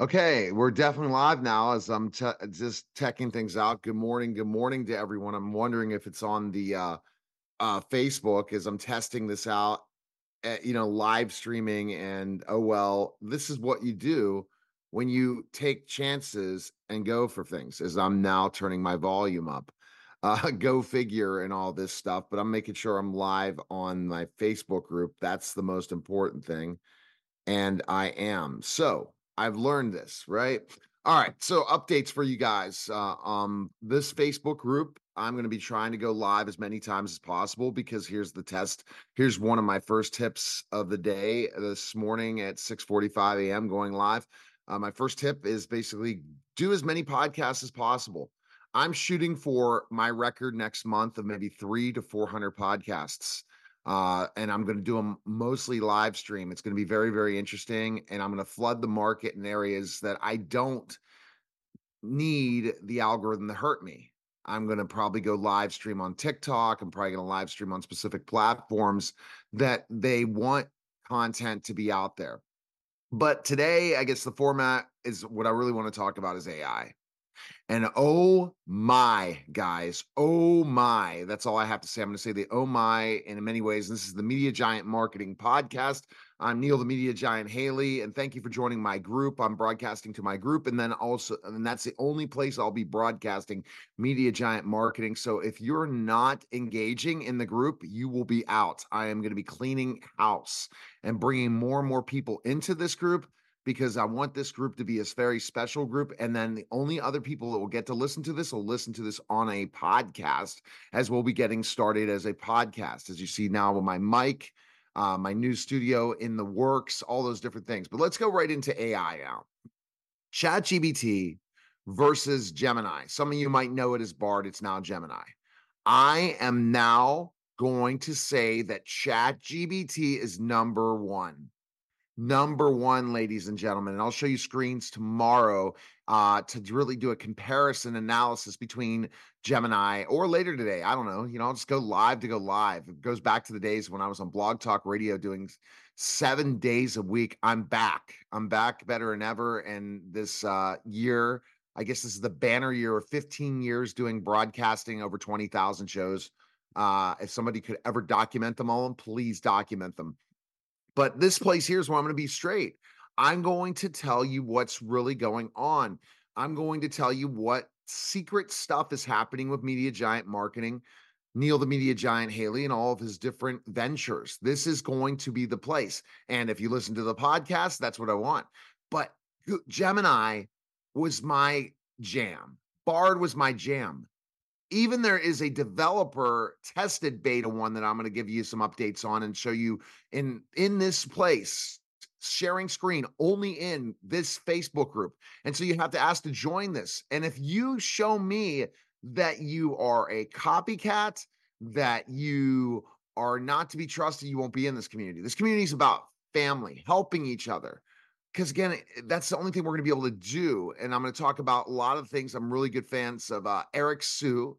Okay, we're definitely live now as I'm just checking things out. Good morning. Good morning to everyone. I'm wondering if it's on the uh, uh, Facebook as I'm testing this out, uh, you know, live streaming. And oh, well, this is what you do when you take chances and go for things, as I'm now turning my volume up. Uh, go figure and all this stuff, but I'm making sure I'm live on my Facebook group. That's the most important thing. And I am. So, I've learned this, right? All right. So updates for you guys. Uh, um, this Facebook group, I'm going to be trying to go live as many times as possible because here's the test. Here's one of my first tips of the day this morning at 6:45 a.m. going live. Uh, my first tip is basically do as many podcasts as possible. I'm shooting for my record next month of maybe three to 400 podcasts uh, and I'm going to do them mostly live stream. It's going to be very, very interesting, and I'm going to flood the market in areas that I don't need the algorithm to hurt me. I'm going to probably go live stream on TikTok. I'm probably going to live stream on specific platforms that they want content to be out there. But today, I guess the format is what I really want to talk about is AI. And oh my, guys, oh my. That's all I have to say. I'm going to say the oh my in many ways. This is the Media Giant Marketing Podcast. I'm Neil, the Media Giant Haley, and thank you for joining my group. I'm broadcasting to my group, and then also, and that's the only place I'll be broadcasting Media Giant Marketing. So if you're not engaging in the group, you will be out. I am going to be cleaning house and bringing more and more people into this group because I want this group to be a very special group. And then the only other people that will get to listen to this will listen to this on a podcast, as we'll be getting started as a podcast. As you see now with my mic, uh, my new studio in the works, all those different things. But let's go right into AI now. ChatGPT versus Gemini. Some of you might know it as Bard, it's now Gemini. I am now going to say that ChatGPT is number one number one, ladies and gentlemen. And I'll show you screens tomorrow uh, to really do a comparison analysis between Gemini or later today. I don't know. You know, I'll just go live to go live. It goes back to the days when I was on Blog Talk Radio doing seven days a week. I'm back. I'm back better than ever. And this uh, year, I guess this is the banner year of 15 years doing broadcasting over 20,000 shows. Uh, if somebody could ever document them all, please document them. But this place here is where I'm going to be straight. I'm going to tell you what's really going on. I'm going to tell you what secret stuff is happening with Media Giant Marketing, Neil the Media Giant Haley, and all of his different ventures. This is going to be the place. And if you listen to the podcast, that's what I want. But Gemini was my jam, Bard was my jam even there is a developer tested beta one that I'm going to give you some updates on and show you in in this place sharing screen only in this Facebook group. And so you have to ask to join this. And if you show me that you are a copycat, that you are not to be trusted, you won't be in this community. This community is about family, helping each other. Because again, that's the only thing we're going to be able to do. And I'm going to talk about a lot of things. I'm really good fans of uh, Eric Siu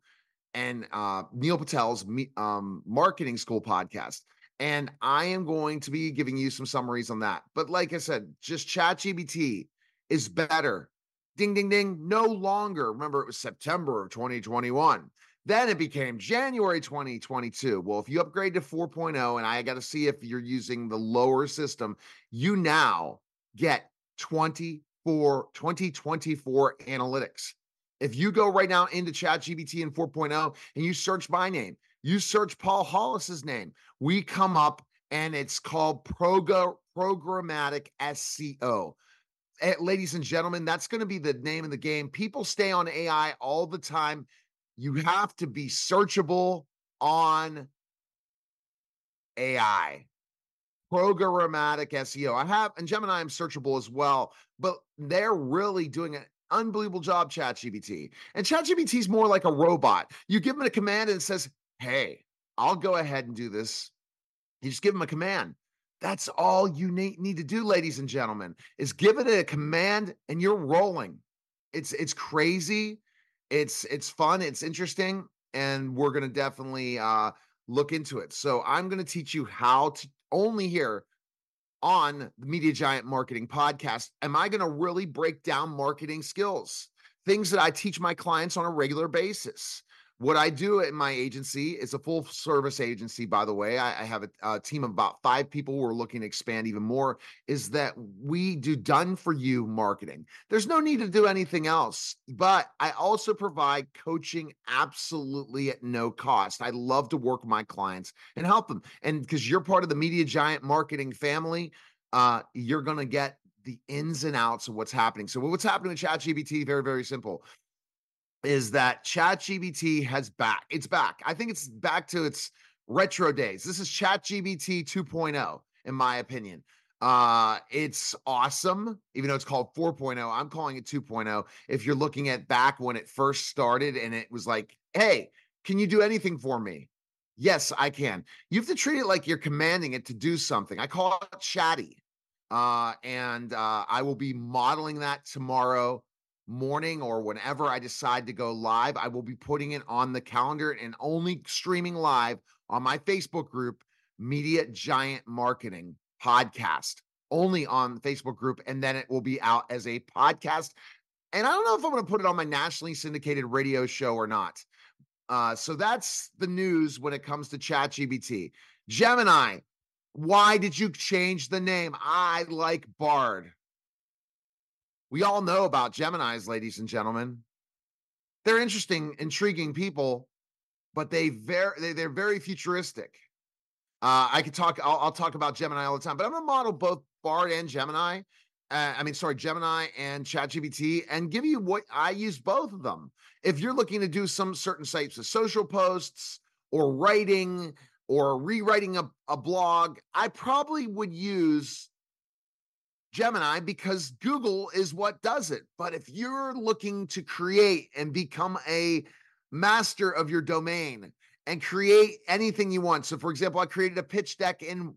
and uh, Neil Patel's um, marketing school podcast. And I am going to be giving you some summaries on that. But like I said, just ChatGPT is better. Ding, ding, ding. No longer. Remember, it was September of 2021. Then it became January 2022. Well, if you upgrade to 4.0, and I got to see if you're using the lower system, you now get 24, 2024 analytics. If you go right now into ChatGPT and 4.0 and you search my name, you search Paul Hollis's name, we come up and it's called prog- programmatic SEO. Eh, ladies and gentlemen, that's going to be the name of the game. People stay on AI all the time. You have to be searchable on AI programmatic SEO. I have, and Gemini, I'm searchable as well, but they're really doing an unbelievable job, ChatGPT. And ChatGPT is more like a robot. You give them a command and it says, Hey, I'll go ahead and do this. You just give them a command. That's all you need, need to do, ladies and gentlemen, is give it a command and you're rolling. It's it's crazy. It's it's fun, it's interesting, and we're gonna definitely uh look into it. So I'm gonna teach you how to only here on the Media Giant Marketing Podcast, am I going to really break down marketing skills, things that I teach my clients on a regular basis? What I do in my agency is a full service agency, by the way. I, I have a, a, team of about five people who are looking to expand even more. Is that we do done for you marketing. There's no need to do anything else, but I also provide coaching absolutely at no cost. I love to work with my clients and help them. And because you're part of the Media Giant marketing family, uh, you're going to get the ins and outs of what's happening. So, what's happening with ChatGPT? Very, very simple is that ChatGPT has back. It's back. I think it's back to its retro days. This is ChatGPT 2.0, in my opinion. Uh, it's awesome, even though it's called 4.0. I'm calling it 2.0. If you're looking at back when it first started and it was like, hey, can you do anything for me? Yes, I can. You have to treat it like you're commanding it to do something. I call it chatty. Uh, and uh, I will be modeling that tomorrow morning or whenever I decide to go live, I will be putting it on the calendar and only streaming live on my Facebook group, Media Giant Marketing Podcast, only on the Facebook group. And then it will be out as a podcast. And I don't know if I'm going to put it on my nationally syndicated radio show or not. Uh, so that's the news when it comes to ChatGPT. Gemini, why did you change the name? I like Bard. We all know about Geminis, ladies and gentlemen. They're interesting, intriguing people, but they very they, they're very futuristic. Uh, I could talk. I'll, I'll, talk about Gemini all the time, but I'm gonna model both Bard and Gemini. Uh, I mean, sorry, Gemini and ChatGPT, and give you what I use both of them. If you're looking to do some certain types of social posts or writing or rewriting a, a blog, I probably would use Gemini because Google is what does it. But if you're looking to create and become a master of your domain and create anything you want. So, for example, I created a pitch deck in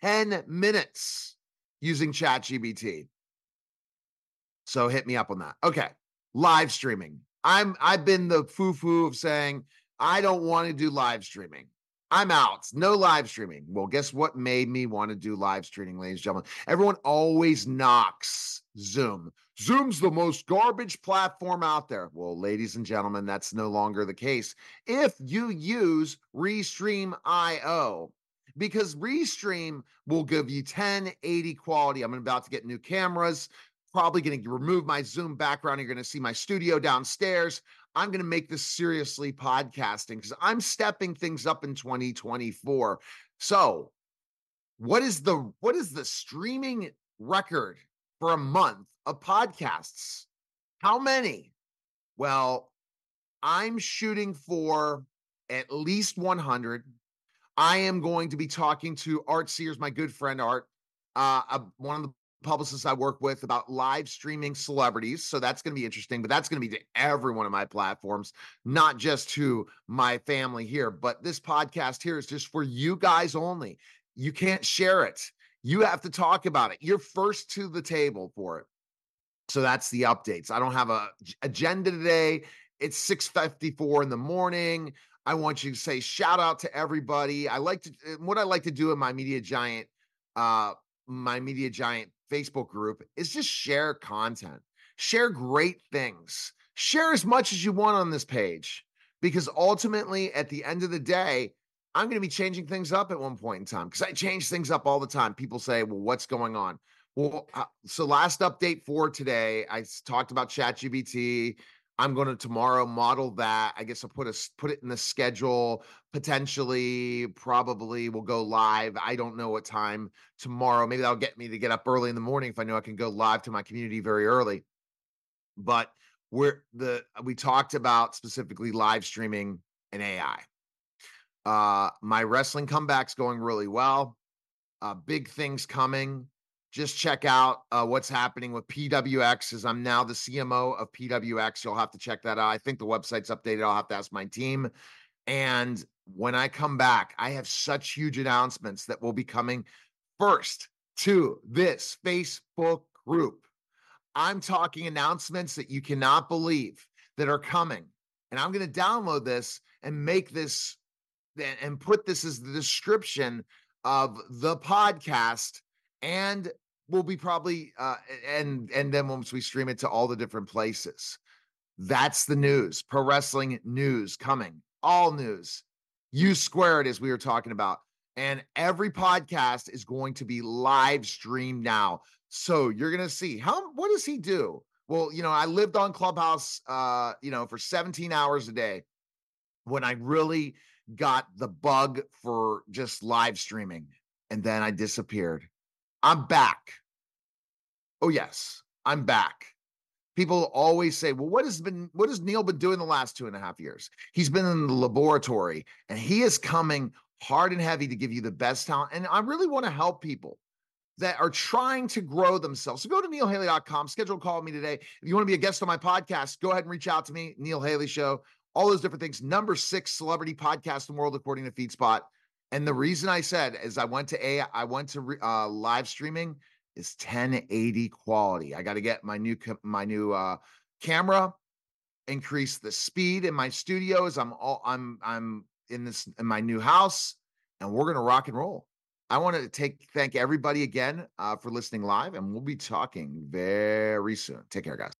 10 minutes using ChatGPT. So hit me up on that. Okay. Live streaming. I'm I've been the foo-foo of saying I don't want to do live streaming. I'm out. No live streaming. Well, guess what made me want to do live streaming, ladies and gentlemen? Everyone always knocks Zoom. Zoom's the most garbage platform out there. Well, ladies and gentlemen, that's no longer the case. If you use Restream.io, because Restream will give you 1080 quality. I'm about to get new cameras probably going to remove my Zoom background. You're going to see my studio downstairs. I'm going to make this seriously podcasting because I'm stepping things up in 2024. So, what is the what is the streaming record for a month of podcasts? How many? Well, I'm shooting for at least 100. I am going to be talking to Art Sears, my good friend Art, uh, one of the publicists I work with about live streaming celebrities. So that's going to be interesting, but that's going to be to every one of my platforms, not just to my family here. But this podcast here is just for you guys only. You can't share it. You have to talk about it. You're first to the table for it. So that's the updates. I don't have a agenda today. It's 6:54 in the morning. I want you to say shout out to everybody. I like to what I like to do in my media giant uh my media giant Facebook group is just share content, share great things, share as much as you want on this page. Because ultimately, at the end of the day, I'm going to be changing things up at one point in time because I change things up all the time. People say, well, what's going on? Well, uh, so last update for today, I talked about ChatGPT. I'm going to tomorrow model that. I guess I'll put a put it in the schedule. Potentially, probably will go live. I don't know what time tomorrow. Maybe that'll get me to get up early in the morning if I know I can go live to my community very early. But we're the we talked about specifically live streaming and AI. Uh, my wrestling comeback's going really well. Uh, big things coming just check out uh, what's happening with PWX as I'm now the CMO of PWX. You'll have to check that out. I think the website's updated. I'll have to ask my team. And when I come back, I have such huge announcements that will be coming first to this Facebook group. I'm talking announcements that you cannot believe that are coming. And I'm going to download this and make this and put this as the description of the podcast and we'll be probably uh, and and then once we stream it to all the different places. That's the news. Pro wrestling news coming. All news. U squared, as we were talking about. And every podcast is going to be live streamed now. So you're to see how, what does he do? Well, you know, I lived on Clubhouse, uh, you know, for 17 hours a day when I really got the bug for just live streaming. And then I disappeared. I'm back. Oh, yes, I'm back. People always say, well, what has been what has Neil been doing the last two and a half years? He's been in the laboratory and he is coming hard and heavy to give you the best talent. And I really want to help people that are trying to grow themselves. So go to neilhaley.com, schedule a call with me today. If you want to be a guest on my podcast, go ahead and reach out to me, Neil Haley Show, all those different things. Number six celebrity podcast in the world, according to FeedSpot. And the reason I said is I went to a I went to uh, live streaming is 1080 quality. I got to get my new my new uh, camera, increase the speed in my studios. I'm all I'm I'm in this in my new house, and we're gonna rock and roll. I want to take thank everybody again uh, for listening live, and we'll be talking very soon. Take care, guys.